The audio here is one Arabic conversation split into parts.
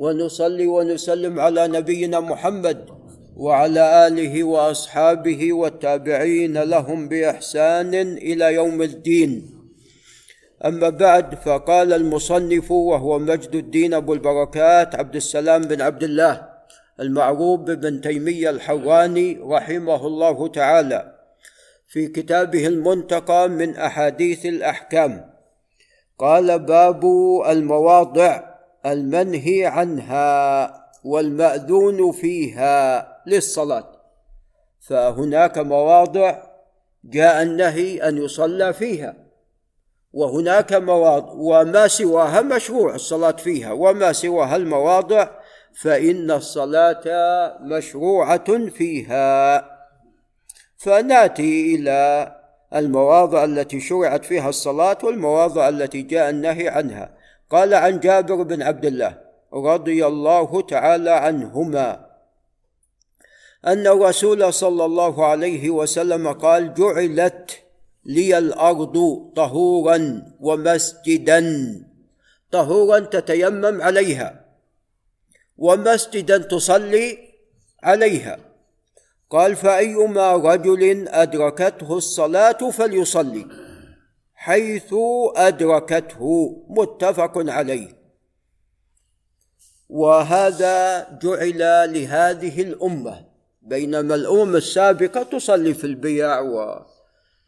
ونصلي ونسلم على نبينا محمد وعلى آله وأصحابه والتابعين لهم بإحسان إلى يوم الدين. أما بعد فقال المصنف وهو مجد الدين أبو البركات عبد السلام بن عبد الله المعروف بن تيمية الحواني رحمه الله تعالى في كتابه المنتقى من أحاديث الأحكام. قال باب المواضع المنهي عنها والمأذون فيها للصلاة. فهناك مواضع جاء النهي أن يصلى فيها وهناك مواضع وما سواها مشروع الصلاة فيها وما سواها المواضع فإن الصلاة مشروعة فيها. فنأتي إلى المواضع التي شرعت فيها الصلاة والمواضع التي جاء النهي عنها. قال عن جابر بن عبد الله رضي الله تعالى عنهما أن الرسول صلى الله عليه وسلم قال جعلت لي الأرض طهورا ومسجدا. طهورا تتيمم عليها ومسجدا تصلي عليها. قال فأيما رجل أدركته الصلاة فليصلي. حيث أدركته متفق عليه. وهذا جعل لهذه الأمة بينما الأمم السابقة تصلي في البيع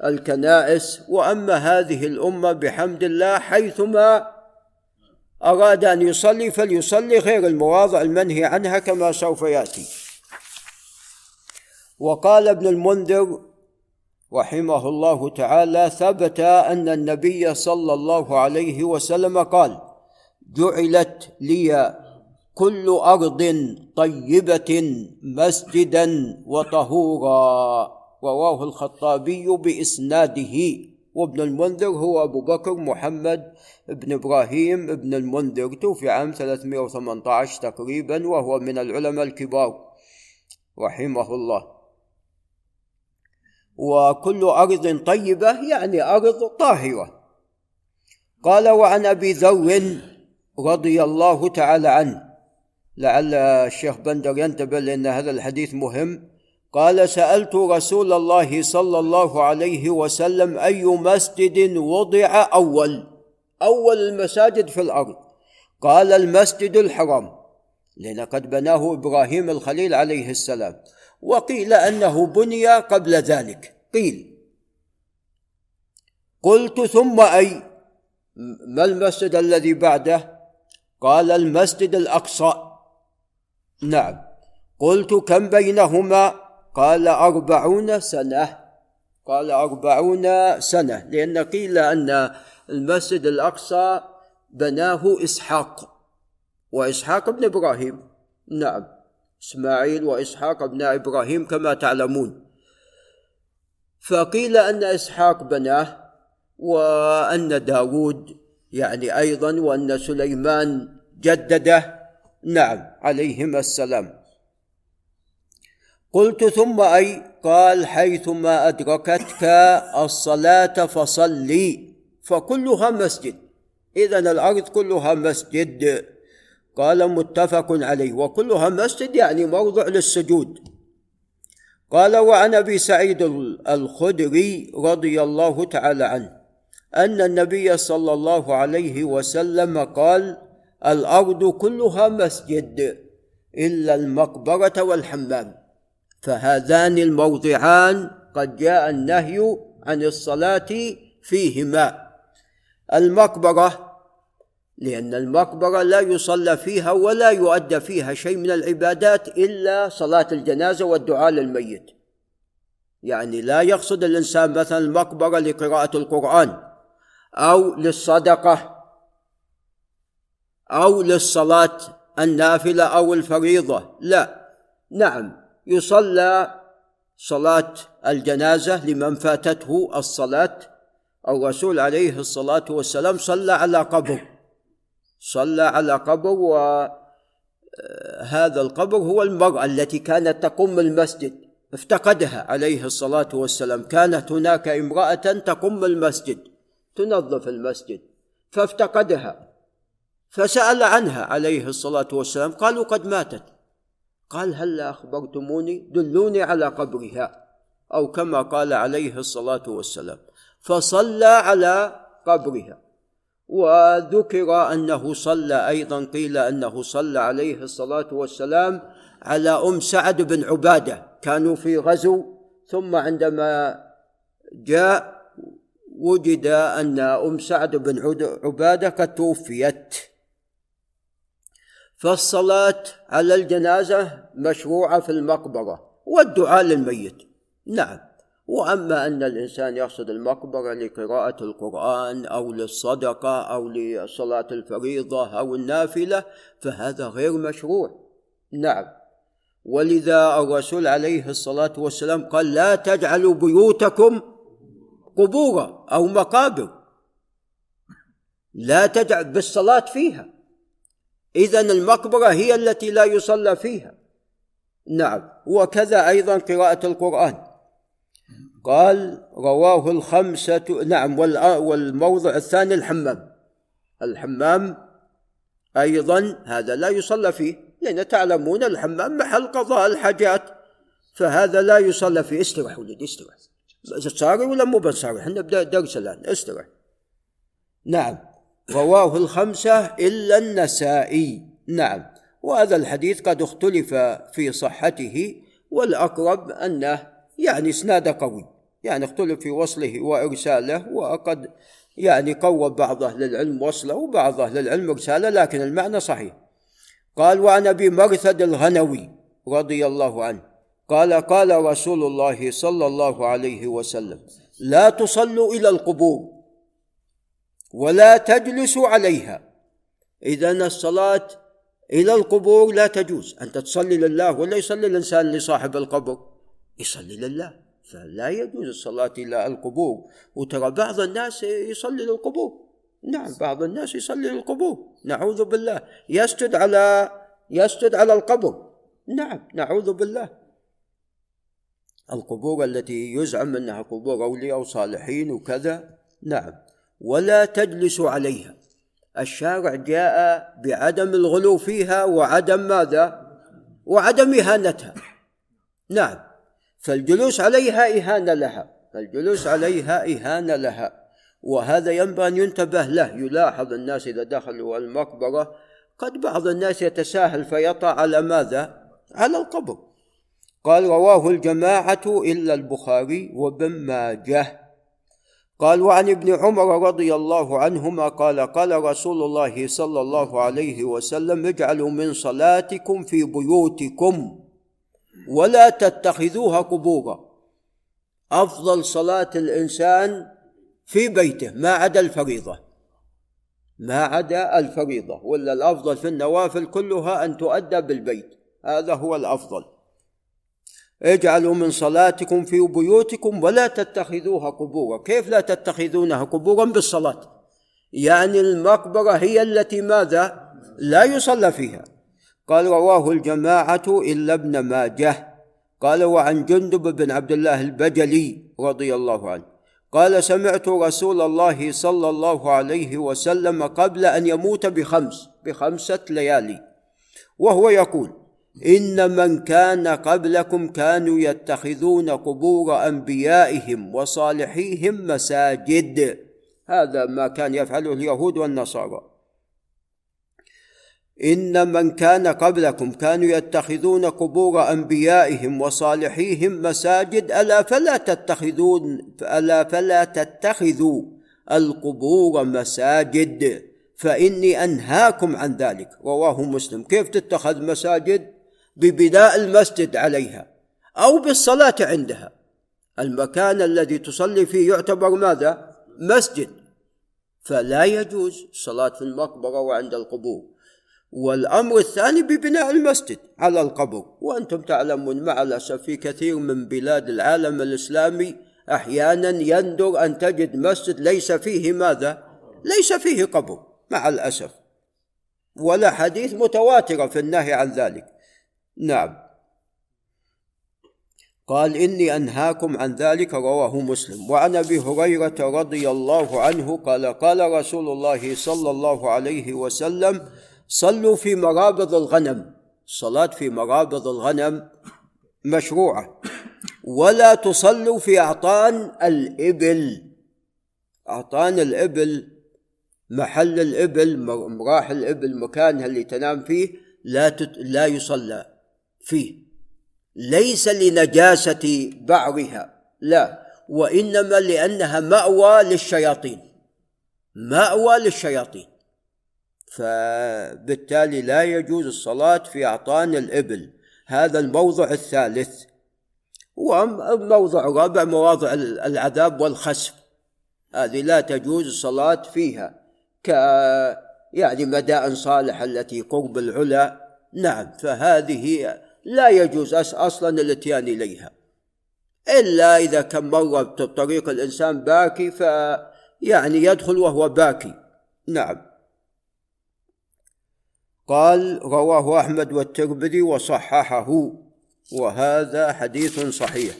والكنائس وأما هذه الأمة بحمد الله حيثما أراد أن يصلي فليصلي غير المواضع المنهي عنها كما سوف يأتي. وقال ابن المنذر رحمه الله تعالى ثبت أن النبي صلى الله عليه وسلم قال جعلت لي كل أرض طيبة مسجدا وطهورا رواه الخطابي بإسناده. وابن المنذر هو أبو بكر محمد بن إبراهيم بن المنذر توفي عام 318 تقريبا وهو من العلماء الكبار رحمه الله. وكل أرض طيبة يعني أرض طاهرة. قال وعن أبي ذر رضي الله تعالى عنه لعل الشيخ بندر ينتبه لأن هذا الحديث مهم. قال سألت رسول الله صلى الله عليه وسلم أي مسجد وضع أول أول المساجد في الأرض؟ قال المسجد الحرام. لأن قد بناه إبراهيم الخليل عليه السلام. وقيل أنه بني قبل ذلك. قيل. قلت ثم أي ما المسجد الذي بعده؟ قال المسجد الأقصى. نعم. قلت كم بينهما؟ قال أربعون سنة. قال أربعون سنة لأن قيل أن المسجد الأقصى بناه إسحاق. وإسحاق ابن إبراهيم. نعم. إسماعيل وإسحاق ابن إبراهيم كما تعلمون. فقيل أن إسحاق بناه وأن داود يعني أيضا وأن سليمان جدده. نعم عليهما السلام. قلت ثم أي قال حيثما أدركتك الصلاة فصلي. فكلها مسجد. إذا الأرض كلها مسجد. قال متفق عليه وكلها مسجد يعني موضع للسجود. قال وعن أبي سعيد الخدري رضي الله تعالى عنه أن النبي صلى الله عليه وسلم قال الأرض كلها مسجد إلا المقبرة والحمام فهذان الموضعان قد جاء النهي عن الصلاة فيهما. المقبرة لأن المقبرة لا يصلى فيها ولا يؤدى فيها شيء من العبادات إلا صلاة الجنازة والدعاء للميت. يعني لا يقصد الإنسان مثلا المقبرة لقراءة القرآن أو للصدقة أو للصلاة النافلة أو الفريضة. لا. نعم. يصلى صلاة الجنازة لمن فاتته الصلاة. الرسول عليه الصلاة والسلام صلى على قبر صلى على قبر وهذا آه، القبر هو المرأة التي كانت تقوم المسجد افتقدها عليه الصلاة والسلام. كانت هناك امرأة تقوم المسجد تنظف المسجد فافتقدها فسأل عنها عليه الصلاة والسلام. قالوا قد ماتت. قال هل أخبرتموني؟ دلوني على قبرها أو كما قال عليه الصلاة والسلام. فصلى على قبرها. وذكر أنه صلى أيضا قيل أنه صلى عليه الصلاة والسلام على أم سعد بن عبادة. كانوا في غزو ثم عندما جاء وجد أن أم سعد بن عبادة قد توفيت. فالصلاة على الجنازة مشروعة في المقبرة والدعاء للميت. نعم. وأما أن الإنسان يقصد المقبرة لقراءة القرآن أو للصدقة أو لصلاة الفريضة أو النافلة فهذا غير مشروع. نعم. ولذا الرسول عليه الصلاة والسلام قال لا تجعلوا بيوتكم قبورا أو مقابر. لا تجعل بالصلاة فيها. اذا المقبرة هي التي لا يصلى فيها. نعم. وكذا أيضا قراءة القرآن. قال رواه الخمسة نعم والموضع الثاني الحمام. الحمام أيضا هذا لا يصلى فيه لأن تعلمون الحمام محل قضاء الحاجات فهذا لا يصلى فيه. استرح ولدي استرح صاري ولا مو بصاري إحنا درس الآن. استرح نعم. رواه الخمسة إلا النسائي. نعم. وهذا الحديث قد اختلف في صحته والأقرب أنه يعني إسناد قوي يعني اختلف في وصله وإرساله وقد يعني قوى بعض أهل العلم وصله وبعض أهل العلم إرساله لكن المعنى صحيح. قال وعن أبي مرثد الغنوي رضي الله عنه قال قال رسول الله صلى الله عليه وسلم لا تصلوا إلى القبور ولا تجلسوا عليها إذا الصلاة إلى القبور لا تجوز انت تصلي لله ولا يصلي الإنسان لصاحب القبر. يصلي لله فلا يجوز الصلاة إلى القبور. وترى بعض الناس يصلي للقبور. نعم بعض الناس يصلي للقبور. نعوذ بالله. يسجد على يسجد على القبر. نعم نعوذ بالله. القبور التي يزعم انها قبور أولياء وصالحين وكذا. نعم. ولا تجلس عليها. الشارع جاء بعدم الغلو فيها وعدم ماذا؟ وعدم إهانتها. نعم. فالجلوس عليها إهانة لها. فالجلوس عليها إهانة لها. وهذا ينبغي أن ينتبه له. يلاحظ الناس إذا دخلوا المقبرة قد بعض الناس يتساهل فيطع على ماذا؟ على القبر. قال رواه الجماعة إلا البخاري وابن ماجه. قال وعن ابن عمر رضي الله عنهما قال قال رسول الله صلى الله عليه وسلم اجعلوا من صلاتكم في بيوتكم. ولا تتخذوها قبورا أفضل صلاة الإنسان في بيته ما عدا الفريضة. ما عدا الفريضة ولا الأفضل في النوافل كلها أن تؤدى بالبيت. هذا هو الأفضل. اجعلوا من صلاتكم في بيوتكم ولا تتخذوها قبورا كيف لا تتخذونها قبورا بالصلاة. يعني المقبرة هي التي ماذا؟ لا يصلى فيها. قال رواه الجماعة إلا ابن ماجه. قال وعن جندب بن عبد الله البجلي رضي الله عنه. قال سمعت رسول الله صلى الله عليه وسلم قبل أن يموت بخمس بخمسة ليالي. وهو يقول إن من كان قبلكم كانوا يتخذون قبور أنبيائهم وصالحيهم مساجد. هذا ما كان يفعله اليهود والنصارى. إن من كان قبلكم كانوا يتخذون قبور أنبيائهم وصالحيهم مساجد ألا فلا تتخذون ألا فلا تتخذوا القبور مساجد فإني أنهاكم عن ذلك. رواه مسلم. كيف تتخذ مساجد؟ ببناء المسجد عليها أو بالصلاة عندها. المكان الذي تصلي فيه يعتبر ماذا؟ مسجد. فلا يجوز الصلاه في المقبرة وعند القبور. والأمر الثاني ببناء المسجد على القبر وأنتم تعلمون مع الأسف في كثير من بلاد العالم الإسلامي أحيانا يندر أن تجد مسجد ليس فيه ماذا؟ ليس فيه قبر مع الأسف. ولا حديث متواترة في النهي عن ذلك. نعم. قال إني أنهاكم عن ذلك رواه مسلم. وعن أبي هريرة رضي الله عنه قال قال رسول الله صلى الله عليه وسلم صلوا في مرابض الغنم. الصلاة في مرابض الغنم مشروعة. ولا تصلوا في أعطان الإبل. أعطان الإبل محل الإبل مراح الإبل مكانها اللي تنام فيه لا تت... لا يصلى فيه. ليس لنجاسة بعرها لا. وإنما لأنها مأوى للشياطين. مأوى للشياطين. فبالتالي لا يجوز الصلاة في أعطان الإبل. هذا الموضع الثالث. والموضع الرابع مواضع العذاب والخسف. هذه لا تجوز الصلاة فيها. ك يعني مدائن صالح التي قرب العلا. نعم فهذه لا يجوز أصلا الاتيان إليها. إلا إذا كان مر بطريق الإنسان باكي فيعني يدخل وهو باكي. نعم. قال رواه أحمد والترمذي وصححه وهذا حديث صحيح.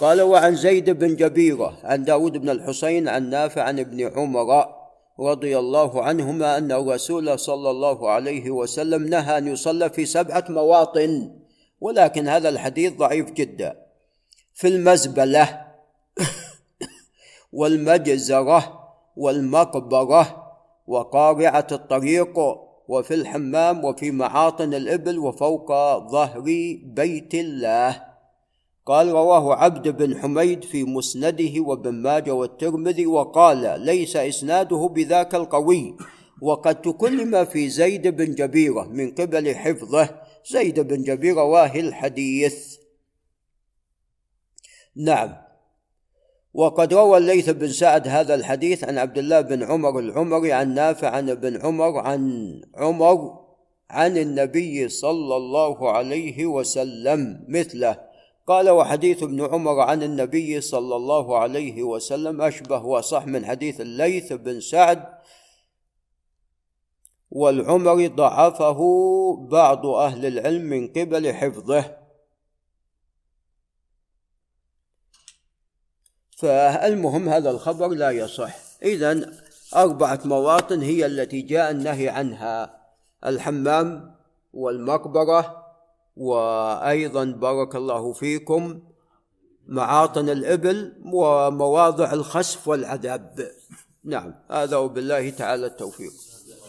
قال وعن زيد بن جبيرة عن داود بن الحسين عن نافع عن ابن عمر رضي الله عنهما أن الرسول صلى الله عليه وسلم نهى أن يصلى في سبعة مواطن ولكن هذا الحديث ضعيف جدا. في المزبلة والمجزرة والمقبرة وقارعة الطريق وفي الحمام وفي معاطن الإبل وفوق ظهر بيت الله. قال رواه عبد بن حميد في مسنده وابن ماجه والترمذي وقال ليس إسناده بذاك القوي. وقد تكلم في زيد بن جبيرة من قبل حفظه. زيد بن جبيرة واهي الحديث. نعم. وقد روى الليث بن سعد هذا الحديث عن عبد الله بن عمر العمري عن نافع عن ابن عمر عن عمر عن النبي صلى الله عليه وسلم مثله. قال وحديث ابن عمر عن النبي صلى الله عليه وسلم أشبه وصح من حديث الليث بن سعد. والعمر ضعفه بعض أهل العلم من قبل حفظه. فالمهم هذا الخبر لا يصح. إذا أربعة مواطن هي التي جاء النهي عنها. الحمام والمقبرة وأيضا بارك الله فيكم معاطن الإبل ومواضع الخسف والعذاب. نعم هذا وبالله تعالى التوفيق.